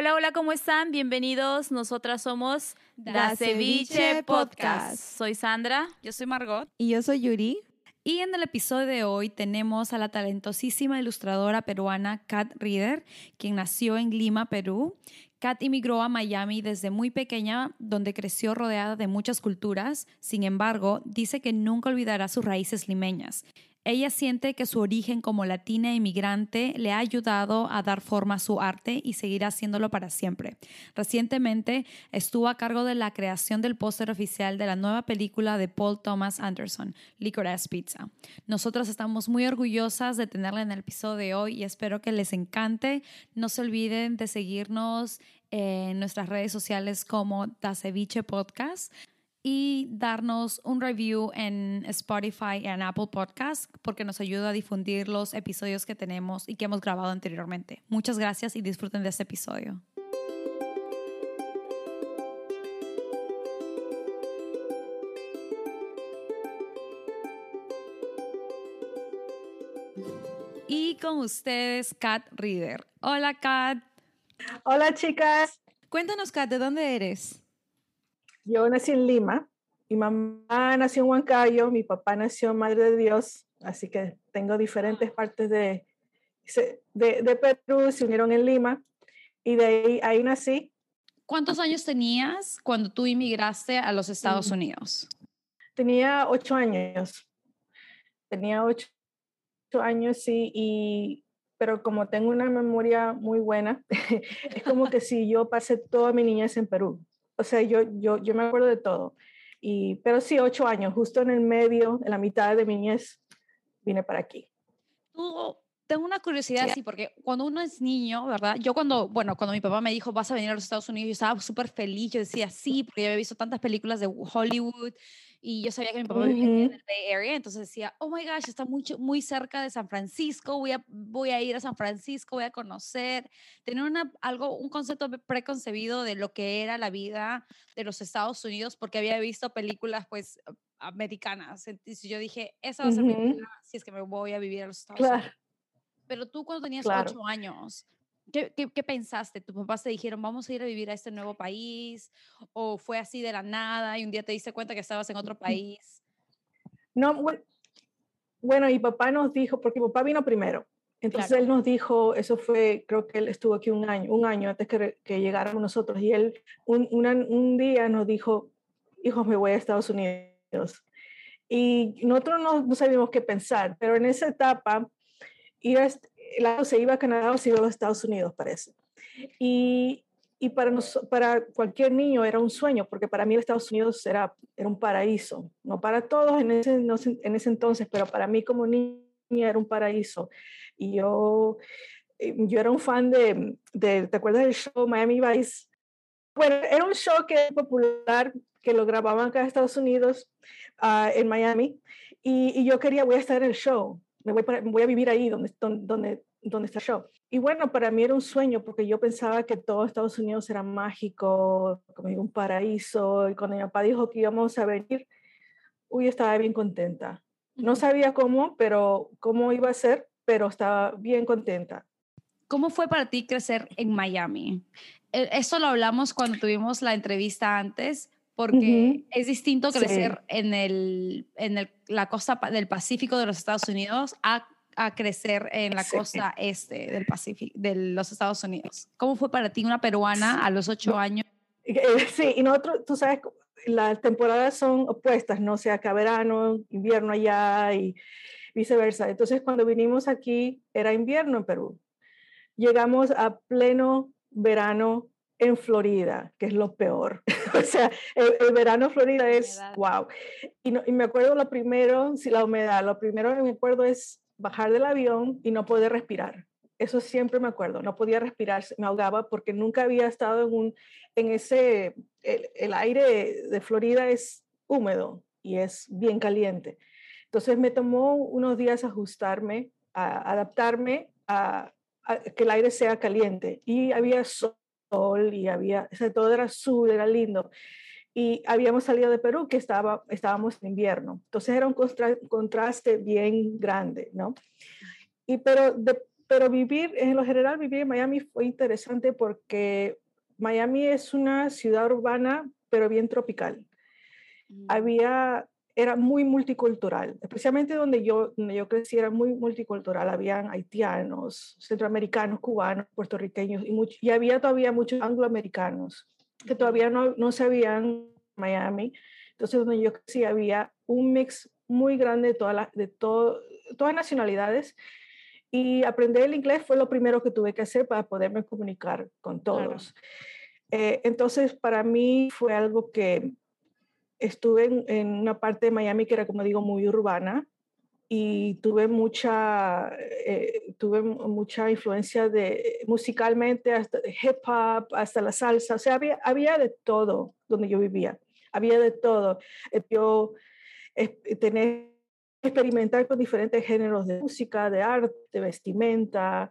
Hola, hola, ¿cómo están? Bienvenidos. Nosotras somos Da Ceviche Podcast. Soy Sandra. Yo soy Margot. Y yo soy Yuri. Y en el episodio de hoy tenemos a la talentosísima ilustradora peruana Kat Rieder, quien nació en Lima, Perú. Kat inmigró a Miami desde muy pequeña, donde creció rodeada de muchas culturas. Sin embargo, dice que nunca olvidará sus raíces limeñas. Ella siente que su origen como latina inmigrante le ha ayudado a dar forma a su arte y seguirá haciéndolo para siempre. Recientemente estuvo a cargo de la creación del póster oficial de la nueva película de Paul Thomas Anderson, Licorice Pizza. Nosotros estamos muy orgullosas de tenerla en el episodio de hoy y espero que les encante. No se olviden de seguirnos en nuestras redes sociales como Da Ceviche Podcast y darnos un review en Spotify y en Apple Podcast porque nos ayuda a difundir los episodios que tenemos y que hemos grabado anteriormente. Muchas gracias y disfruten de este episodio. Y con ustedes, Kat Reader. Hola, Kat. Hola, chicas. Cuéntanos, Kat, ¿de dónde eres? Yo nací en Lima, mi mamá nació en Huancayo, mi papá nació en Madre de Dios, así que tengo diferentes partes de, de, Perú, se unieron en Lima y de ahí, ahí nací. ¿Cuántos años tenías cuando tú inmigraste a los Estados Unidos? Tenía ocho años. Tenía ocho, años, sí, y, pero como tengo una memoria muy buena, es como que si yo pasé toda mi niñez en Perú o sea, yo, yo, yo me acuerdo de todo. Y, pero sí, ocho años, justo en el medio, en la mitad de mi niñez, vine para aquí. Tú, tengo una curiosidad, sí, porque cuando uno es niño, ¿verdad? Yo cuando, bueno, cuando mi papá me dijo, vas a venir a los Estados Unidos, yo estaba súper feliz, yo decía, sí, porque yo había visto tantas películas de Hollywood y yo sabía que mi papá vivía en el Bay Area, entonces decía, oh my gosh, está muy, muy cerca de San Francisco, voy a, voy a ir a San Francisco, voy a conocer, tener una, algo, un concepto preconcebido de lo que era la vida de los Estados Unidos, porque había visto películas, pues, americanas. Entonces yo dije, esa va a ser mi vida si es que me voy a vivir a los Estados Unidos. Pero tú cuando tenías ocho años, ¿Qué, ¿Qué, pensaste? ¿Tus papás te dijeron, vamos a ir a vivir a este nuevo país? ¿O fue así de la nada y un día te diste cuenta que estabas en otro país? No, bueno, mi papá nos dijo, porque mi papá vino primero. Entonces él nos dijo, eso fue, creo que él estuvo aquí un año, un año antes que, que llegáramos nosotros. Y él un, un día nos dijo, hijos, me voy a Estados Unidos. Y nosotros no, no sabíamos qué pensar, pero en esa etapa ir a, lado se iba a Canadá o se iba a Estados Unidos, parece. Y, y para, para cualquier niño era un sueño, porque para mí Estados Unidos era, era un paraíso. No para todos en ese, en ese entonces, pero para mí como niña era un paraíso. Y yo, eh, yo era un fan de, de, ¿te acuerdas del show Miami Vice? Bueno, era un show que era popular, que lo grababan acá en Estados Unidos, uh, en Miami, y, y, yo quería, voy a estar en el show me voy, voy a vivir ahí donde, donde, donde está show. Y bueno, para mí era un sueño porque yo pensaba que todo Estados Unidos era mágico, como un paraíso. Y cuando mi papá dijo que íbamos a venir, uy, estaba bien contenta. No sabía cómo, pero cómo iba a ser, pero estaba bien contenta. ¿Cómo fue para ti crecer en Miami? E, eso lo hablamos cuando tuvimos la entrevista antes, porque es distinto crecer en, el, en el, la costa del Pacífico de los Estados Unidos a, a crecer en la costa este del Pacífico de los Estados Unidos. ¿Cómo fue para ti una peruana a los ocho años? Eh, sí, y nosotros, tú sabes, las temporadas son opuestas, no o sea, acá verano, invierno allá y viceversa. Entonces, cuando vinimos aquí, era invierno en Perú. Llegamos a pleno verano en Florida, que es lo peor. o sea, el, verano en Florida es wow. Y, y, me acuerdo lo primero, si la humedad, lo primero que me acuerdo es bajar del avión y no poder respirar. Eso siempre me acuerdo, no podía respirar, me ahogaba porque nunca había estado en, un, en ese, el, aire de Florida es húmedo y es bien caliente. Entonces me tomó unos días ajustarme, a adaptarme a, a que el aire sea caliente y había sol sol y había, o todo era azul, era lindo. Y habíamos salido de Perú, que estaba, estábamos en invierno. Entonces era un contraste bien grande, ¿no? Y pero pero vivir, en lo general, vivir en Miami fue interesante porque Miami es una ciudad urbana, pero bien tropical. Mm. Había, era muy multicultural, especialmente donde yo, donde yo crecí era muy multicultural. Habían haitianos, centroamericanos, cubanos, puertorriqueños y, y había todavía muchos angloamericanos que todavía no, no se habían Miami. Entonces, donde yo crecí había un mix muy grande de, toda de todo, todas nacionalidades y aprender el inglés fue lo primero que tuve que hacer para poderme comunicar con todos. Eh, entonces, para mí fue algo que estuve en, una parte de Miami que era, como digo, muy urbana y tuve mucha, eh, tuve mucha influencia de musicalmente, hasta hip hop, hasta la salsa, o sea, había, había de todo donde yo vivía, había de todo. Eh, yo tener experimentar con diferentes géneros de música, de arte, de vestimenta,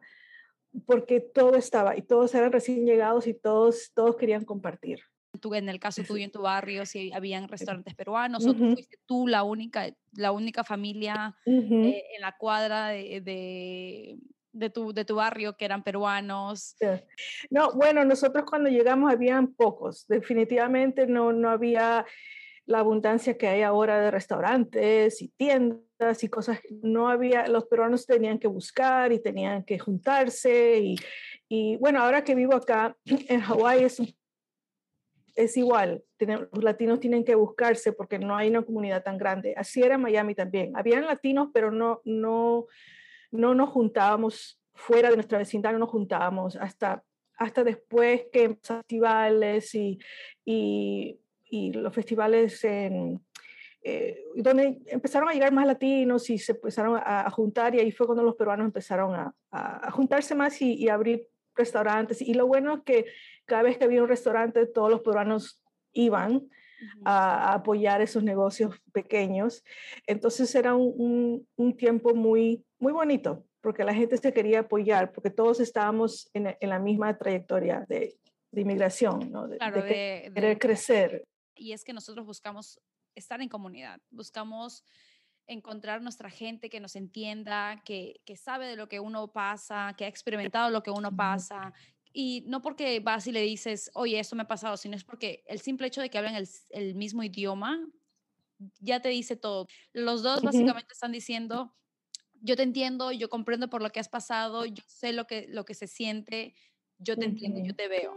porque todo estaba y todos eran recién llegados y todos, todos querían compartir. Tú, en el caso tuyo en tu barrio, si habían restaurantes peruanos o tú fuiste tú la única, la única familia eh, en la cuadra de, de, de, tu, de tu barrio que eran peruanos. No, bueno, nosotros cuando llegamos habían pocos, definitivamente no, no había la abundancia que hay ahora de restaurantes y tiendas y cosas. No había, los peruanos tenían que buscar y tenían que juntarse. Y, y bueno, ahora que vivo acá en Hawái es, es igual. los latinos tienen que buscarse porque no hay una comunidad tan grande. Así era Miami también. Habían latinos, pero no, no, no nos juntábamos fuera de nuestra vecindad, no nos juntábamos hasta, hasta después que festivales y, y y los festivales en, eh, donde empezaron a llegar más latinos y se empezaron a, juntar y ahí fue cuando los peruanos empezaron a, a, juntarse más y, abrir restaurantes. Y lo bueno es que cada vez que había un restaurante, todos los peruanos iban a, apoyar esos negocios pequeños. Entonces era un, un, tiempo muy, muy bonito porque la gente se quería apoyar, porque todos estábamos en, en la misma trayectoria de, de inmigración, ¿no? de, de querer crecer y es que nosotros buscamos estar en comunidad, buscamos encontrar nuestra gente que nos entienda, que, que sabe de lo que uno pasa, que ha experimentado lo que uno pasa. Y no porque vas y le dices, oye, esto me ha pasado, sino es porque el simple hecho de que hablan el, el mismo idioma ya te dice todo. Los dos básicamente están diciendo, yo te entiendo, yo comprendo por lo que has pasado, yo sé lo que, lo que se siente, yo te entiendo, yo te veo.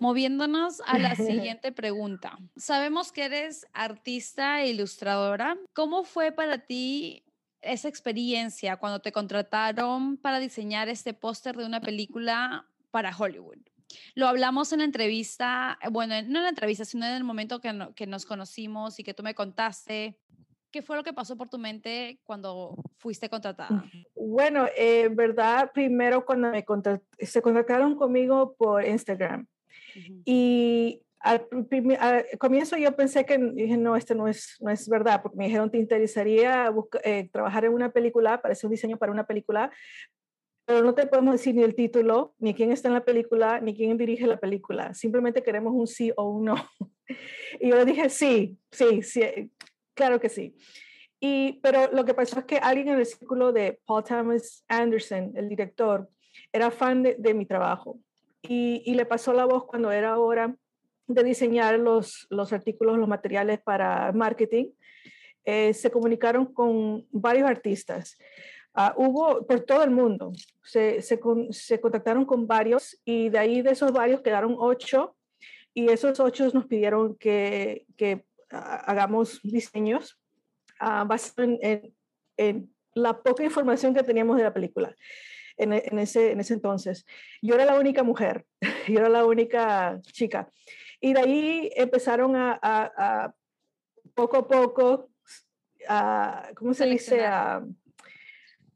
Moviéndonos a la siguiente pregunta. Sabemos que eres artista e ilustradora. ¿Cómo fue para ti esa experiencia cuando te contrataron para diseñar este póster de una película para Hollywood? Lo hablamos en la entrevista, bueno, no en la entrevista, sino en el momento que, que nos conocimos y que tú me contaste. ¿Qué fue lo que pasó por tu mente cuando fuiste contratada? Bueno, en eh, verdad, primero cuando me se contactaron conmigo por Instagram. Y al, comienzo yo pensé que dije, no, esto no es, no es verdad, porque me dijeron, ¿te interesaría eh, trabajar en una película? Parece un diseño para una película, pero no te podemos decir ni el título, ni quién está en la película, ni quién dirige la película. Simplemente queremos un sí o un no. y yo dije, sí, sí, sí, claro que sí. Y, pero lo que pasó es que alguien en el círculo de Paul Thomas Anderson, el director, era fan de, de mi trabajo y, le pasó la voz cuando era hora de diseñar los, los artículos, los materiales para marketing. Eh, se comunicaron con varios artistas. Ah, hubo por todo el mundo, se, se, se, contactaron con varios y de ahí de esos varios quedaron ocho y esos ocho nos pidieron que, que hagamos diseños uh, basados en, en, la poca información que teníamos de la película. E, en, ese, en ese entonces. Yo era la única mujer, yo era la única chica. Y de ahí empezaron a, a, poco a poco, a, ¿cómo se dice? A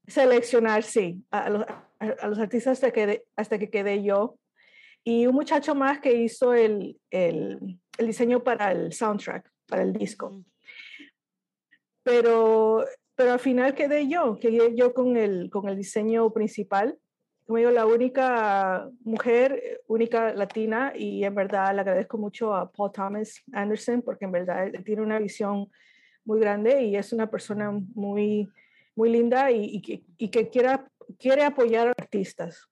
seleccionar, sí, a los, a los artistas hasta que, hasta que quedé yo. Y un muchacho más que hizo el, el, el diseño para el soundtrack, para el disco. Pero pero al final quedé yo, quedé yo con el, con el diseño principal como digo, la única mujer, única latina, y en verdad le agradezco mucho a Paul Thomas Anderson porque en verdad tiene una visión muy grande y es una persona muy, muy linda y, que, y que quiera, quiere apoyar a artistas.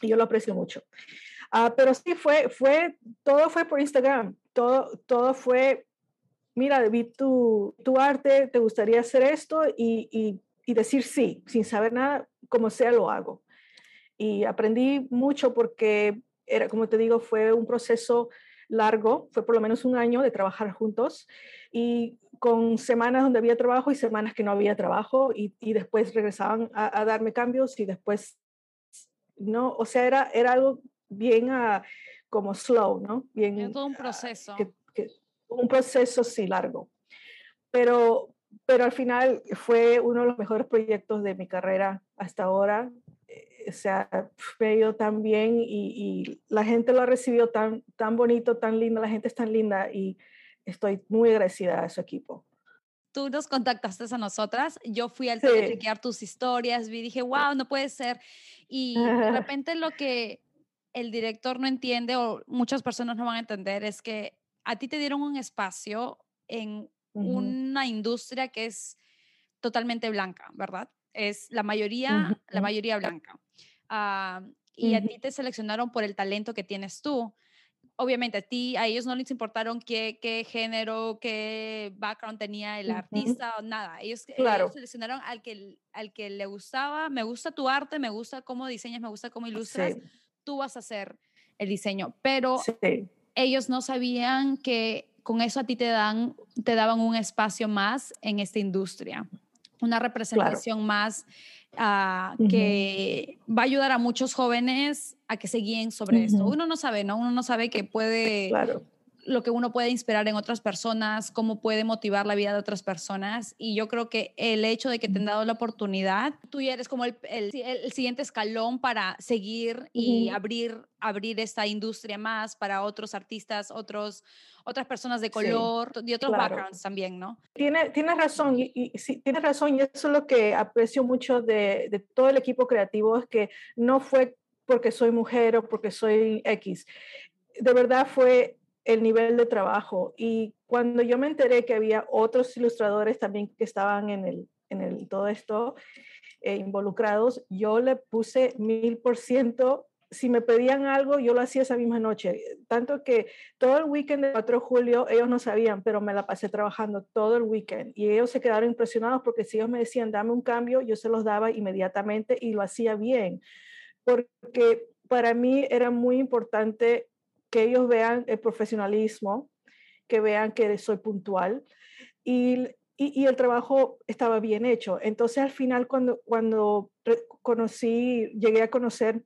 Y yo lo aprecio mucho. Ah, pero sí, fue, fue, todo fue por Instagram, todo, todo fue, mira, vi tu, tu arte, te gustaría hacer esto y, y, y decir sí, sin saber nada, como sea lo hago. Y aprendí mucho porque era, como te digo, fue un proceso largo, fue por lo menos un año de trabajar juntos y con semanas donde había trabajo y semanas que no había trabajo y, y después regresaban a, darme cambios y después no, o sea, era, era algo bien uh, como slow, ¿no? Bien, todo un proceso. Un proceso sí largo. Pero, pero al final fue uno de los mejores proyectos de mi carrera hasta ahora se ha ido tan bien y, la gente lo ha recibido tan, tan bonito, tan lindo, la gente es tan linda y estoy muy agradecida a su equipo. Tú nos contactaste a nosotras, yo fui al sí. chequear tus historias, vi, dije, wow, no puede ser. Y de repente lo que el director no entiende o muchas personas no van a entender es que a ti te dieron un espacio en una industria que es totalmente blanca, ¿verdad? es la mayoría, la mayoría blanca. Ah, y a ti te seleccionaron por el talento que tienes tú. Obviamente a ti, a ellos no les importaron qué, qué género, qué background tenía el artista o nada. Ellos, claro. seleccionaron al que, al que le gustaba, me gusta tu arte, me gusta cómo diseñas, me gusta cómo ilustras, tú vas a hacer el diseño. Pero ellos no sabían que con eso a ti te, dan, te daban un espacio más en esta industria una representación más ah, que va a ayudar a muchos jóvenes a que se guíen sobre esto. Uno no sabe, ¿no? Uno no sabe que puede, lo que uno puede inspirar en otras personas, cómo puede motivar la vida de otras personas. Y yo creo que el hecho de que te han dado la oportunidad, tú ya eres como el, el, siguiente escalón para seguir y abrir, abrir esta industria más para otros artistas, otros, otras personas de color y otros backgrounds también, ¿no? Tienes tiene razón, y, y, sí, tienes razón, y eso es lo que aprecio mucho de, de todo el equipo creativo, es que no fue porque soy mujer o porque soy X. De verdad fue el nivel de trabajo. Y cuando yo me enteré que había otros ilustradores también que estaban en, el, en el, todo esto eh, involucrados, yo le puse mil por ciento. Si me pedían algo, yo lo hacía esa misma noche. Tanto que todo el weekend del 4 de julio, ellos no sabían, pero me la pasé trabajando todo el weekend. Y ellos se quedaron impresionados porque si ellos me decían, dame un cambio, yo se los daba inmediatamente y lo hacía bien. Porque para mí era muy importante que ellos vean el profesionalismo, que vean que soy puntual y, y, el trabajo estaba bien hecho. Entonces al final cuando, cuando conocí, llegué a conocer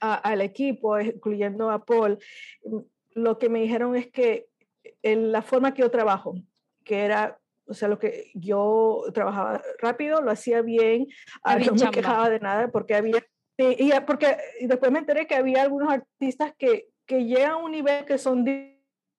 al equipo, incluyendo a Paul, lo que me dijeron es que la forma que yo trabajo, que era o sea, lo que yo trabajaba rápido, lo hacía bien, ah, no me quejaba de nada porque había, y, porque y después me enteré que había algunos artistas que, que llegan a un nivel que son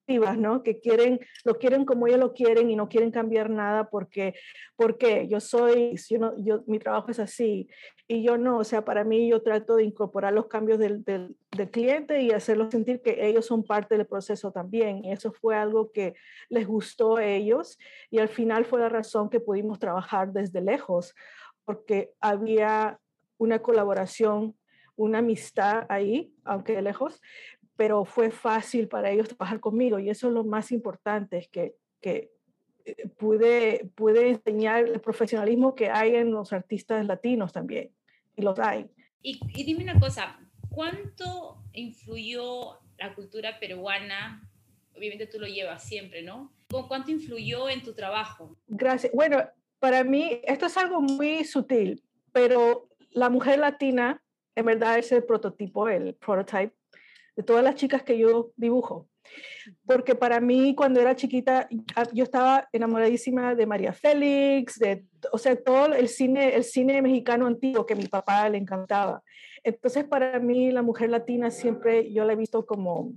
divas, ¿no? Que quieren, lo quieren como ellos lo quieren y no quieren cambiar nada porque, porque yo soy, yo no, yo, mi trabajo es así y yo no, o sea, para mí yo trato de incorporar los cambios del, del, del cliente y hacerlos sentir que ellos son parte del proceso también. Y eso fue algo que les gustó a ellos y al final fue la razón que pudimos trabajar desde lejos porque había una colaboración una amistad ahí, aunque de lejos, pero fue fácil para ellos trabajar conmigo y eso es lo más importante, es que, que eh, pude, pude enseñar el profesionalismo que hay en los artistas latinos también, y los hay. Y, y dime una cosa, ¿cuánto influyó la cultura peruana? Obviamente tú lo llevas siempre, ¿no? ¿Cuánto influyó en tu trabajo? Gracias. Bueno, para mí esto es algo muy sutil, pero la mujer latina en verdad es el prototipo, el prototype de todas las chicas que yo dibujo. Porque para mí, cuando era chiquita, ah, yo estaba enamoradísima de María Félix, de, o sea, todo el cine, el cine mexicano antiguo que a mi papá le encantaba. Entonces, para mí, la mujer latina siempre yo la he visto como,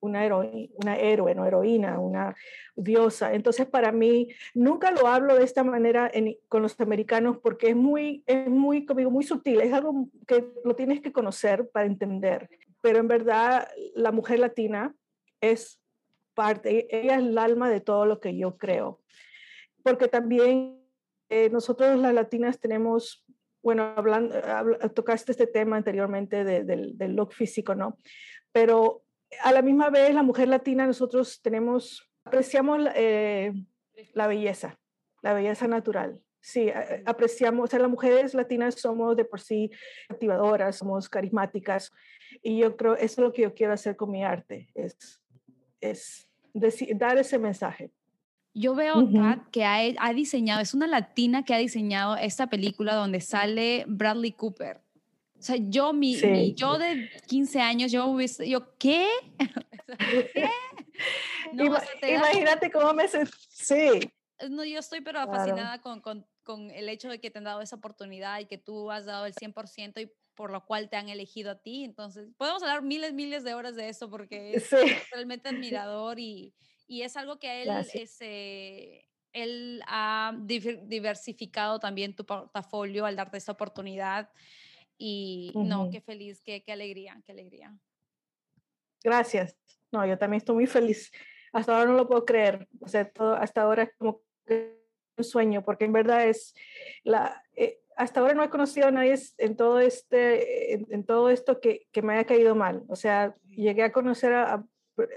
una, una héroe, no heroína, una diosa. Entonces, para mí, nunca lo hablo de esta manera con los americanos porque es muy, es muy, como muy sutil, es algo que lo tienes que conocer para entender. Pero en verdad, la mujer latina es parte, ella es el alma de todo lo que yo creo. Porque también eh, nosotros las latinas tenemos bueno, hablando, tocaste este tema anteriormente del, look físico, ¿no? Pero a la misma vez, la mujer latina, nosotros tenemos, apreciamos eh, la belleza, la belleza natural. Sí, apreciamos, o sea, las mujeres latinas somos de por sí activadoras, somos carismáticas y yo creo, eso es lo que yo quiero hacer con mi arte, es, es dar ese mensaje. Yo veo Kat que ha, ha, diseñado, es una latina que ha diseñado esta película donde sale Bradley Cooper. O sea, yo, mi, yo de 15 años, yo hubiese, yo, ¿qué? ¿Qué? imagínate cómo me sí. No, yo estoy pero fascinada con, con, con, el hecho de que te han dado esa oportunidad y que tú has dado el 100% y por lo cual te han elegido a ti. Entonces, podemos hablar miles, miles de horas de eso porque es realmente admirador y, y es algo que él, ese, él ha diversificado también tu portafolio al darte esta oportunidad. Y no, qué feliz, qué, qué alegría, qué alegría. Gracias. No, yo también estoy muy feliz. Hasta ahora no lo puedo creer. O sea, todo, hasta ahora es como un sueño, porque en verdad es la... Eh, hasta ahora no he conocido a nadie en todo, este, en, todo esto que, que, me haya caído mal. O sea, llegué a conocer a,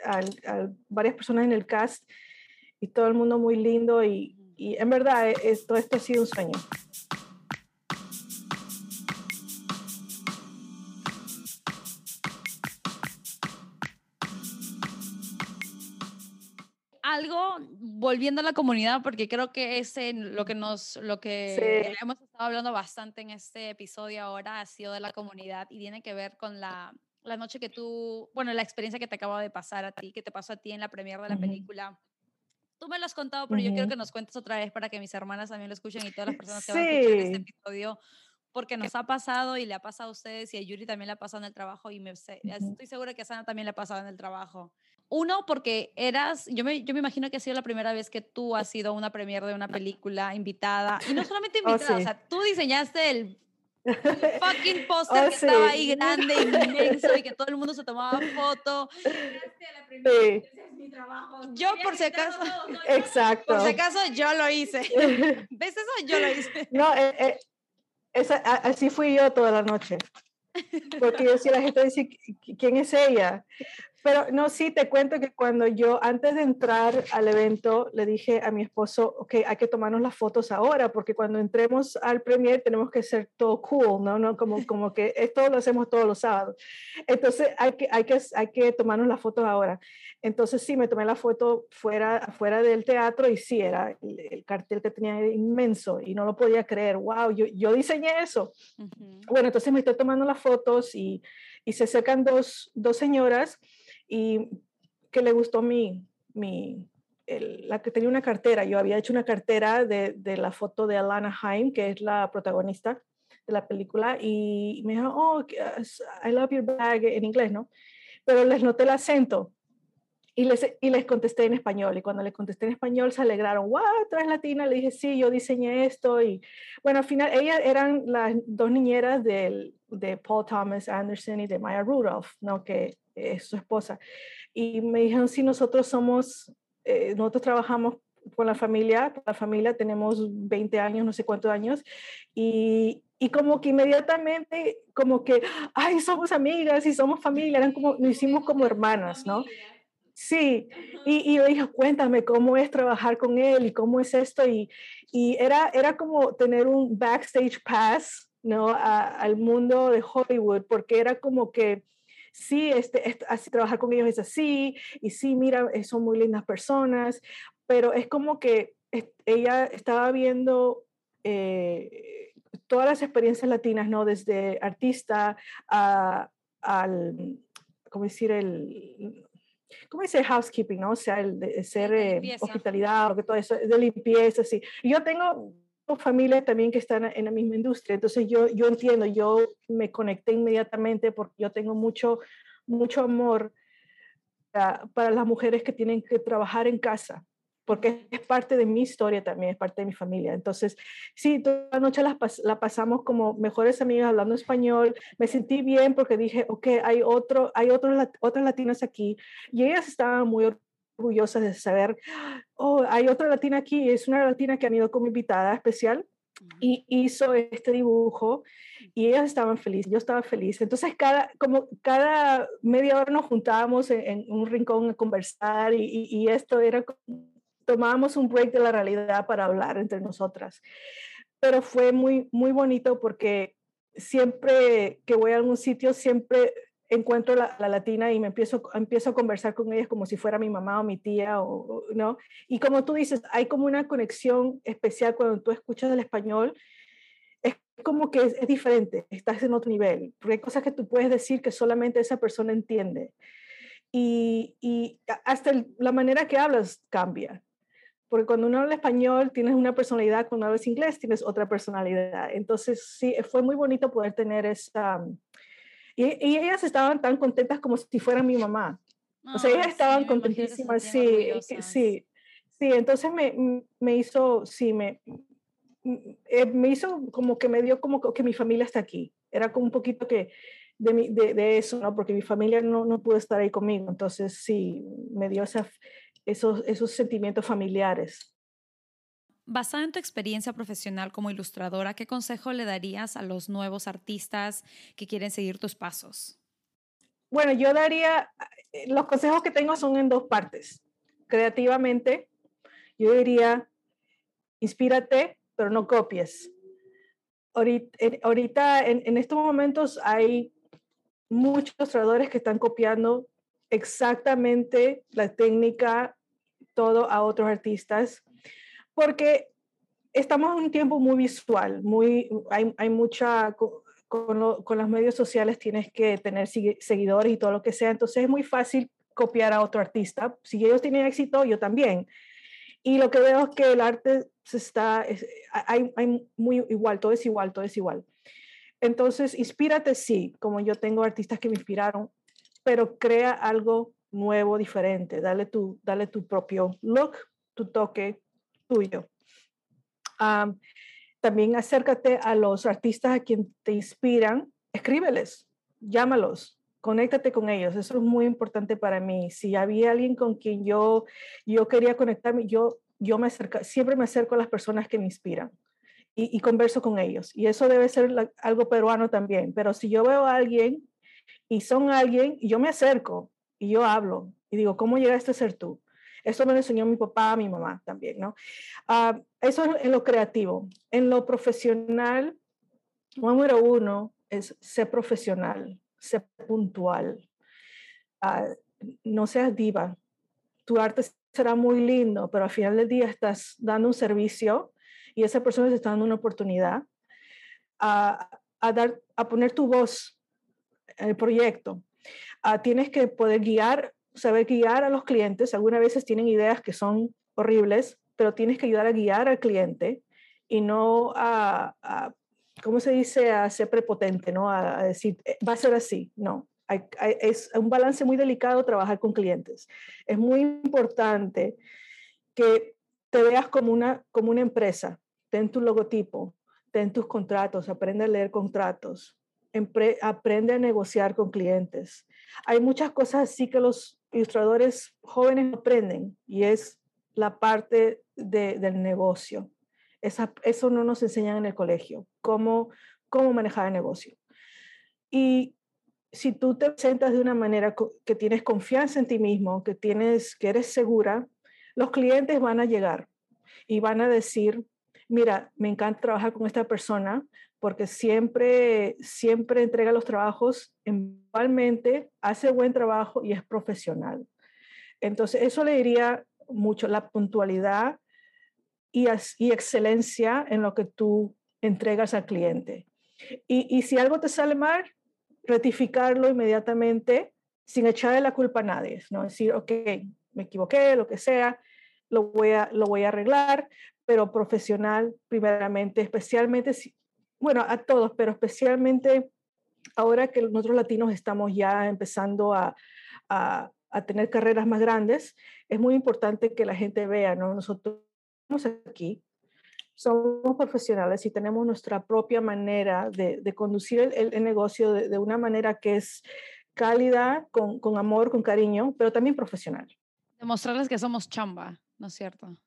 a, varias personas en el cast y todo el mundo muy lindo y, y en verdad esto, esto ha sido un sueño. Algo volviendo a la comunidad porque creo que es lo que nos lo que hemos estado hablando bastante en este episodio ahora ha sido de la comunidad y tiene que ver con la la noche que tú, bueno, la experiencia que te acaba de pasar a ti, que te pasó a ti en la premiere de la película. Tú me lo has contado, pero yo quiero que nos cuentes otra vez para que mis hermanas también lo escuchen y todas las personas que van a escuchar este episodio, porque nos ha pasado y le ha pasado a ustedes y a Yuri también le ha pasado en el trabajo y me, estoy segura que a Sana también le ha pasado en el trabajo. Uno, porque eras, yo me, yo me imagino que ha sido la primera vez que tú has sido una premiere de una película invitada, y no solamente oh, invitada, o sea, tú diseñaste el fucking póster oh, que estaba ahí grande, inmenso y que todo el mundo se tomaba foto. Sí. Yo por si acaso, exacto. Por si acaso yo lo hice. ¿Ves eso? Yo lo hice. No, eh, eh, así fui yo toda la noche. Porque yo decía, la gente dice, ¿quién es ella? Pero no, sí, te cuento que cuando yo, antes de entrar al evento, le dije a mi esposo, ok, hay que tomarnos las fotos ahora, porque cuando entremos al premier tenemos que ser todo cool, ¿no? no como, como que esto lo hacemos todos los sábados. Entonces hay que, hay que, hay que tomarnos las fotos ahora. Entonces sí, me tomé la foto fuera, fuera del teatro y sí, era el, cartel que tenía inmenso y no lo podía creer. ¡Wow! Yo, yo diseñé eso. Bueno, entonces me estoy tomando las fotos y, y se acercan dos, dos señoras y que le gustó mi, mi la que tenía una cartera. Yo había hecho una cartera de, de, la foto de Alana Haim, que es la protagonista de la película, y me dijo, oh, I love your bag, en inglés, ¿no? Pero les noté el acento. Y les, y les contesté en español. Y cuando les contesté en español se alegraron. ¡Wow! ¿Traes latina? Le dije, sí, yo diseñé esto. Y bueno, al final, ellas eran las dos niñeras del, de Paul Thomas Anderson y de Maya Rudolph, ¿no? Que es su esposa. Y me dijeron, sí, nosotros somos, eh, nosotros trabajamos con la familia, la familia tenemos 20 años, no sé cuántos años, y, y como que inmediatamente, como que, ay, somos amigas y somos familia, eran como, nos hicimos como hermanas, ¿no? Sí, y, y yo dije, cuéntame cómo es trabajar con él y cómo es esto, y, y era, era como tener un backstage pass, ¿no? al mundo de Hollywood, porque era como que sí, este, así trabajar con ellos es así, y sí, mira, eh, son muy lindas personas, pero es como que ella estaba viendo eh, todas las experiencias latinas, ¿no? Desde artista a, al, ¿cómo decir? El, ¿cómo dice housekeeping, no? O sea, el de ser eh, hospitalidad, o que todo eso, de limpieza, sí. Yo tengo familias también que están en la misma industria. Entonces yo, yo entiendo, yo me conecté inmediatamente porque yo tengo mucho, mucho amor para las mujeres que tienen que trabajar en casa, porque es parte de mi historia también, es parte de mi familia. Entonces, sí, toda la noche la, la pasamos como mejores amigas hablando español. Me sentí bien porque dije, ok, hay, otro, hay otros, otras latinas aquí. Y ellas estaban muy orgullosas de saber, oh, hay otra latina aquí, es una latina que han ido como invitada especial y hizo este dibujo y ellas estaban felices, yo estaba feliz. Entonces, cada, como cada media hora nos juntábamos en, un rincón a conversar y, y, esto era, tomábamos un break de la realidad para hablar entre nosotras. Pero fue muy, muy bonito porque siempre que voy a algún sitio, siempre encuentro la, la, latina y me empiezo, empiezo a conversar con ellas como si fuera mi mamá o mi tía, o, ¿no? Y como tú dices, hay como una conexión especial cuando tú escuchas el español, es como que es, diferente, estás en otro nivel, porque hay cosas que tú puedes decir que solamente esa persona entiende. Y, y hasta la manera que hablas cambia. Porque cuando uno habla español tienes una personalidad, cuando hablas inglés tienes otra personalidad. Entonces, sí, fue muy bonito poder tener esa, y, ellas estaban tan contentas como si fueran mi mamá. o sea, ellas estaban contentísimas, sí, sí, sí. Entonces me, me hizo, sí, me, eh, me hizo como que me dio como que mi familia está aquí. Era como un poquito que de, de, de eso, ¿no? Porque mi familia no, no pudo estar ahí conmigo. Entonces sí, me dio esa, esos, esos sentimientos familiares. Basada en tu experiencia profesional como ilustradora, ¿qué consejo le darías a los nuevos artistas que quieren seguir tus pasos? Bueno, yo daría, los consejos que tengo son en dos partes. Creativamente, yo diría, inspírate, pero no copies. Ahorita, en, en estos momentos hay muchos ilustradores que están copiando exactamente la técnica, todo a otros artistas porque estamos en un tiempo muy visual, muy, hay, hay mucha, con, con, los medios sociales tienes que tener seguidores y todo lo que sea, entonces es muy fácil copiar a otro artista. Si ellos tienen éxito, yo también. Y lo que veo es que el arte se está, hay, hay muy igual, todo es igual, todo es igual. Entonces, inspírate, sí, como yo tengo artistas que me inspiraron, pero crea algo nuevo, diferente, dale tu, dale tu propio look, tu toque, tuyo. también acércate a los artistas a quien te inspiran, escríbeles, llámalos, conéctate con ellos. Eso es muy importante para mí. Si había alguien con quien yo, yo quería conectarme, yo, yo me acerco, siempre me acerco a las personas que me inspiran y, y converso con ellos. Y eso debe ser algo peruano también. Pero si yo veo a alguien y son alguien, yo me acerco y yo hablo y digo, ¿cómo llegaste a ser tú? Eso me lo enseñó mi papá, mi mamá también, ¿no? Uh, eso en lo creativo. En lo profesional, número uno es ser profesional, ser puntual. Uh, no seas diva. Tu arte será muy lindo, pero al final del día estás dando un servicio y esa persona te está dando una oportunidad a, a dar, a poner tu voz en el proyecto. Uh, tienes que poder guiar saber guiar a los clientes. Algunas veces tienen ideas que son horribles, pero tienes que ayudar a guiar al cliente y no a, ¿cómo se dice?, a ser prepotente, ¿no? A, decir, eh, va a ser así. No, es un balance muy delicado trabajar con clientes. Es muy importante que te veas como una, como una empresa, ten tu logotipo, ten tus contratos, aprende a leer contratos, aprende a negociar con clientes. Hay muchas cosas así que los ilustradores jóvenes aprenden y es la parte del negocio. eso no nos enseñan en el colegio, cómo, cómo manejar el negocio. Y si tú te presentas de una manera que tienes confianza en ti mismo, que, tienes, que eres segura, los clientes van a llegar y van a decir, mira, me encanta trabajar con esta persona porque siempre, siempre entrega los trabajos igualmente, hace buen trabajo y es profesional. Entonces, eso le diría mucho la puntualidad y, y excelencia en lo que tú entregas al cliente. Y, y, si algo te sale mal, rectificarlo inmediatamente sin echarle la culpa a nadie, ¿no? Decir, ok, me equivoqué, lo que sea, lo voy a, lo voy a arreglar, pero profesional primeramente, especialmente si, bueno, a todos, pero especialmente ahora que nosotros latinos estamos ya empezando a, a tener carreras más grandes, es muy importante que la gente vea, ¿no? Nosotros estamos aquí, somos profesionales y tenemos nuestra propia manera de, de conducir el, el negocio de, de, una manera que es cálida, con, con, amor, con cariño, pero también profesional. Demostrarles que somos chamba, ¿no es cierto?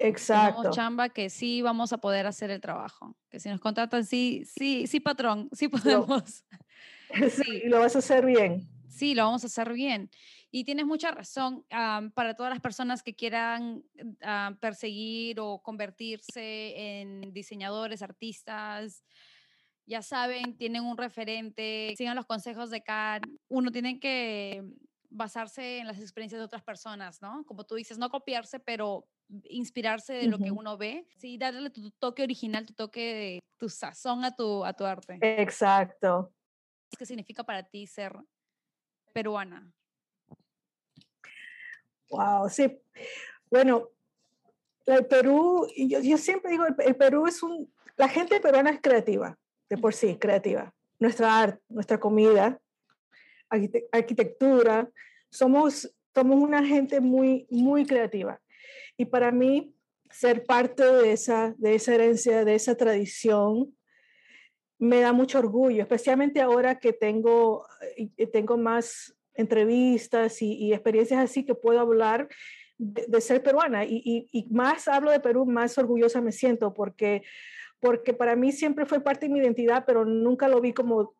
Exacto. Que somos chamba, que sí vamos a poder hacer el trabajo. Que si nos contratan, sí, sí, sí, patrón, sí podemos. sí, y lo vas a hacer bien. Sí, lo vamos a hacer bien. Y tienes mucha razón um, para todas las personas que quieran uh, perseguir o convertirse en diseñadores, artistas. Ya saben, tienen un referente, sigan los consejos de Kat. Uno tiene que basarse en las experiencias de otras personas, ¿no? Como tú dices, no copiarse, pero inspirarse de uh -huh. lo que uno ve. Sí, darle tu toque original, tu toque, tu sazón a tu, a tu arte. Exacto. ¿Qué significa para ti ser peruana? Wow, sí. Bueno, el Perú, yo, yo siempre digo, el, el, Perú es un, la gente peruana es creativa, de por sí, creativa. Nuestra arte, nuestra comida, arquitectura, somos, somos una gente muy, muy creativa. Y para mí, ser parte de esa, de esa herencia, de esa tradición, me da mucho orgullo, especialmente ahora que tengo, tengo más entrevistas y, y, experiencias así que puedo hablar de, de ser peruana. Y, y, y, más hablo de Perú, más orgullosa me siento porque, porque para mí siempre fue parte de mi identidad, pero nunca lo vi como,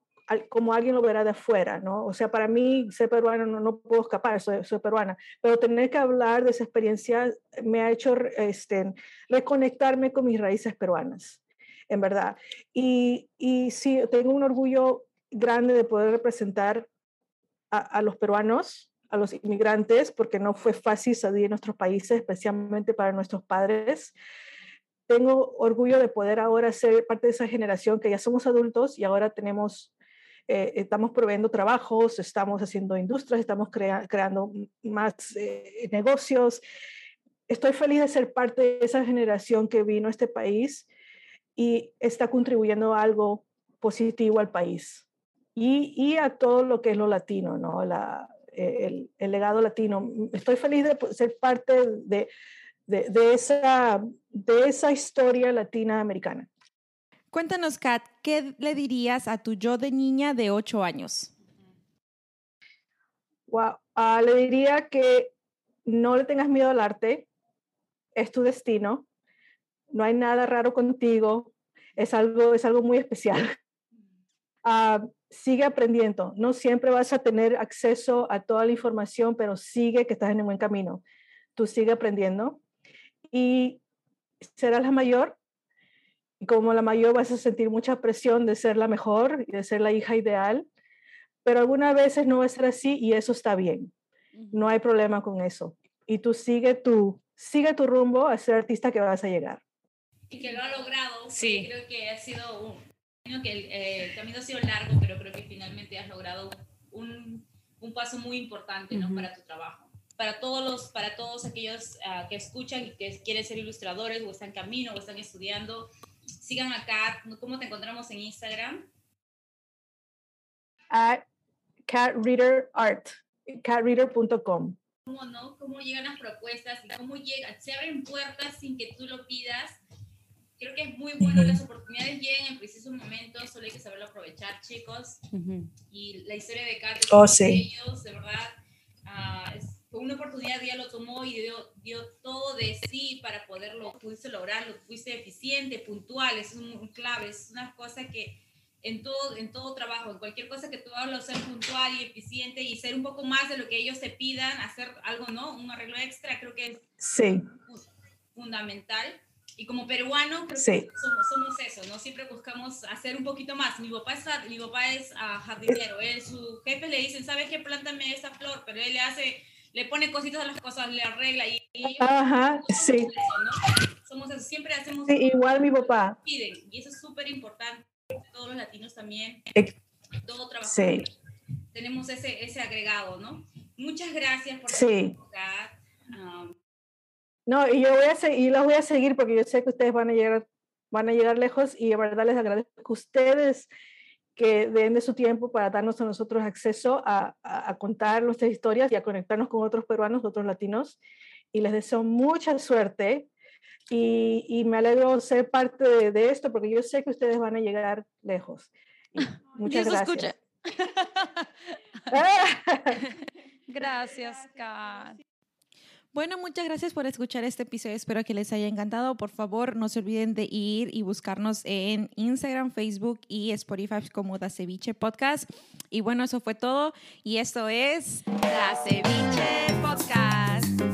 como alguien lo verá de afuera, ¿no? O sea, para mí ser peruana no, no puedo escapar, soy, soy, peruana, pero tener que hablar de esa experiencia me ha hecho este, reconectarme con mis raíces peruanas, en verdad. Y, y sí, tengo un orgullo grande de poder representar a, a, los peruanos, a los inmigrantes, porque no fue fácil salir de nuestros países, especialmente para nuestros padres. Tengo orgullo de poder ahora ser parte de esa generación que ya somos adultos y ahora tenemos, eh, estamos proveyendo trabajos, estamos haciendo industrias, estamos crea creando más eh, negocios. Estoy feliz de ser parte de esa generación que vino a este país y está contribuyendo algo positivo al país y, a todo lo que es lo latino, ¿no? La, el, el, legado latino. Estoy feliz de ser parte de, de, de, esa, de esa historia latina americana. Cuéntanos, Kat, ¿qué le dirías a tu yo de niña de 8 años? Wow. Uh, le diría que no le tengas miedo al arte, es tu destino, no hay nada raro contigo, es algo, es algo muy especial. Uh, sigue aprendiendo. No siempre vas a tener acceso a toda la información, pero sigue que estás en el buen camino. Tú sigue aprendiendo y serás la mayor. Y como la mayor vas a sentir mucha presión de ser la mejor y de ser la hija ideal, pero algunas veces no va a ser así y eso está bien. No hay problema con eso. Y tú sigue tu, sigue tu rumbo a ser artista que vas a llegar. Y que lo ha logrado. Sí. Creo que ha sido un, que el, eh, el, camino ha sido largo, pero creo que finalmente has logrado un, un paso muy importante ¿no? Uh -huh. para tu trabajo. Para todos, los, para todos aquellos uh, que escuchan y que quieren ser ilustradores o están en camino o están estudiando, sigan acá. ¿Cómo te encontramos en Instagram? At catreaderart, catreader.com. ¿Cómo no? ¿Cómo llegan las propuestas cómo llegan? Se abren puertas sin que tú lo pidas creo que es muy bueno, las oportunidades llegan en preciso momento, solo hay que saberlo aprovechar, chicos. Uh -huh. Y la historia de Kat oh, sí. ellos, de verdad, uh, es, fue una oportunidad, ella lo tomó y dio, dio todo de sí para poderlo, pudiste lograrlo, fuiste eficiente, puntual, es un, un, clave, es una cosa que en todo, en todo trabajo, en cualquier cosa que tú hagas, ser puntual y eficiente y ser un poco más de lo que ellos te pidan, hacer algo, ¿no? Un arreglo extra, creo que es sí. fundamental. Y como peruano, creo sí. que somos, somos, eso, ¿no? Siempre buscamos hacer un poquito más. Mi papá es, mi papá es uh, jardinero, él, su jefe le dicen, ¿sabes qué? Plántame esa flor, pero él le hace, le pone cositas a las cosas, le arregla y... y Ajá, sí. Eso, ¿no? Somos eso, siempre hacemos... Sí, igual mi papá. Piden, y eso es súper importante, todos los latinos también, todo trabajo. Sí. Tenemos ese, ese agregado, ¿no? Muchas gracias por sí. Um, no, y yo voy a seguir, y los voy a seguir porque yo sé que ustedes van a llegar, van a llegar lejos y de verdad les agradezco a ustedes que den de su tiempo para darnos a nosotros acceso a, a, contar nuestras historias y a conectarnos con otros peruanos, otros latinos. Y les deseo mucha suerte y, y me alegro ser parte de, esto porque yo sé que ustedes van a llegar lejos. muchas gracias. gracias, Kat. Bueno, muchas gracias por escuchar este episodio. Espero que les haya encantado. Por favor, no se olviden de ir y buscarnos en Instagram, Facebook y Spotify como Da Ceviche Podcast. Y bueno, eso fue todo. Y esto es Da Ceviche Podcast.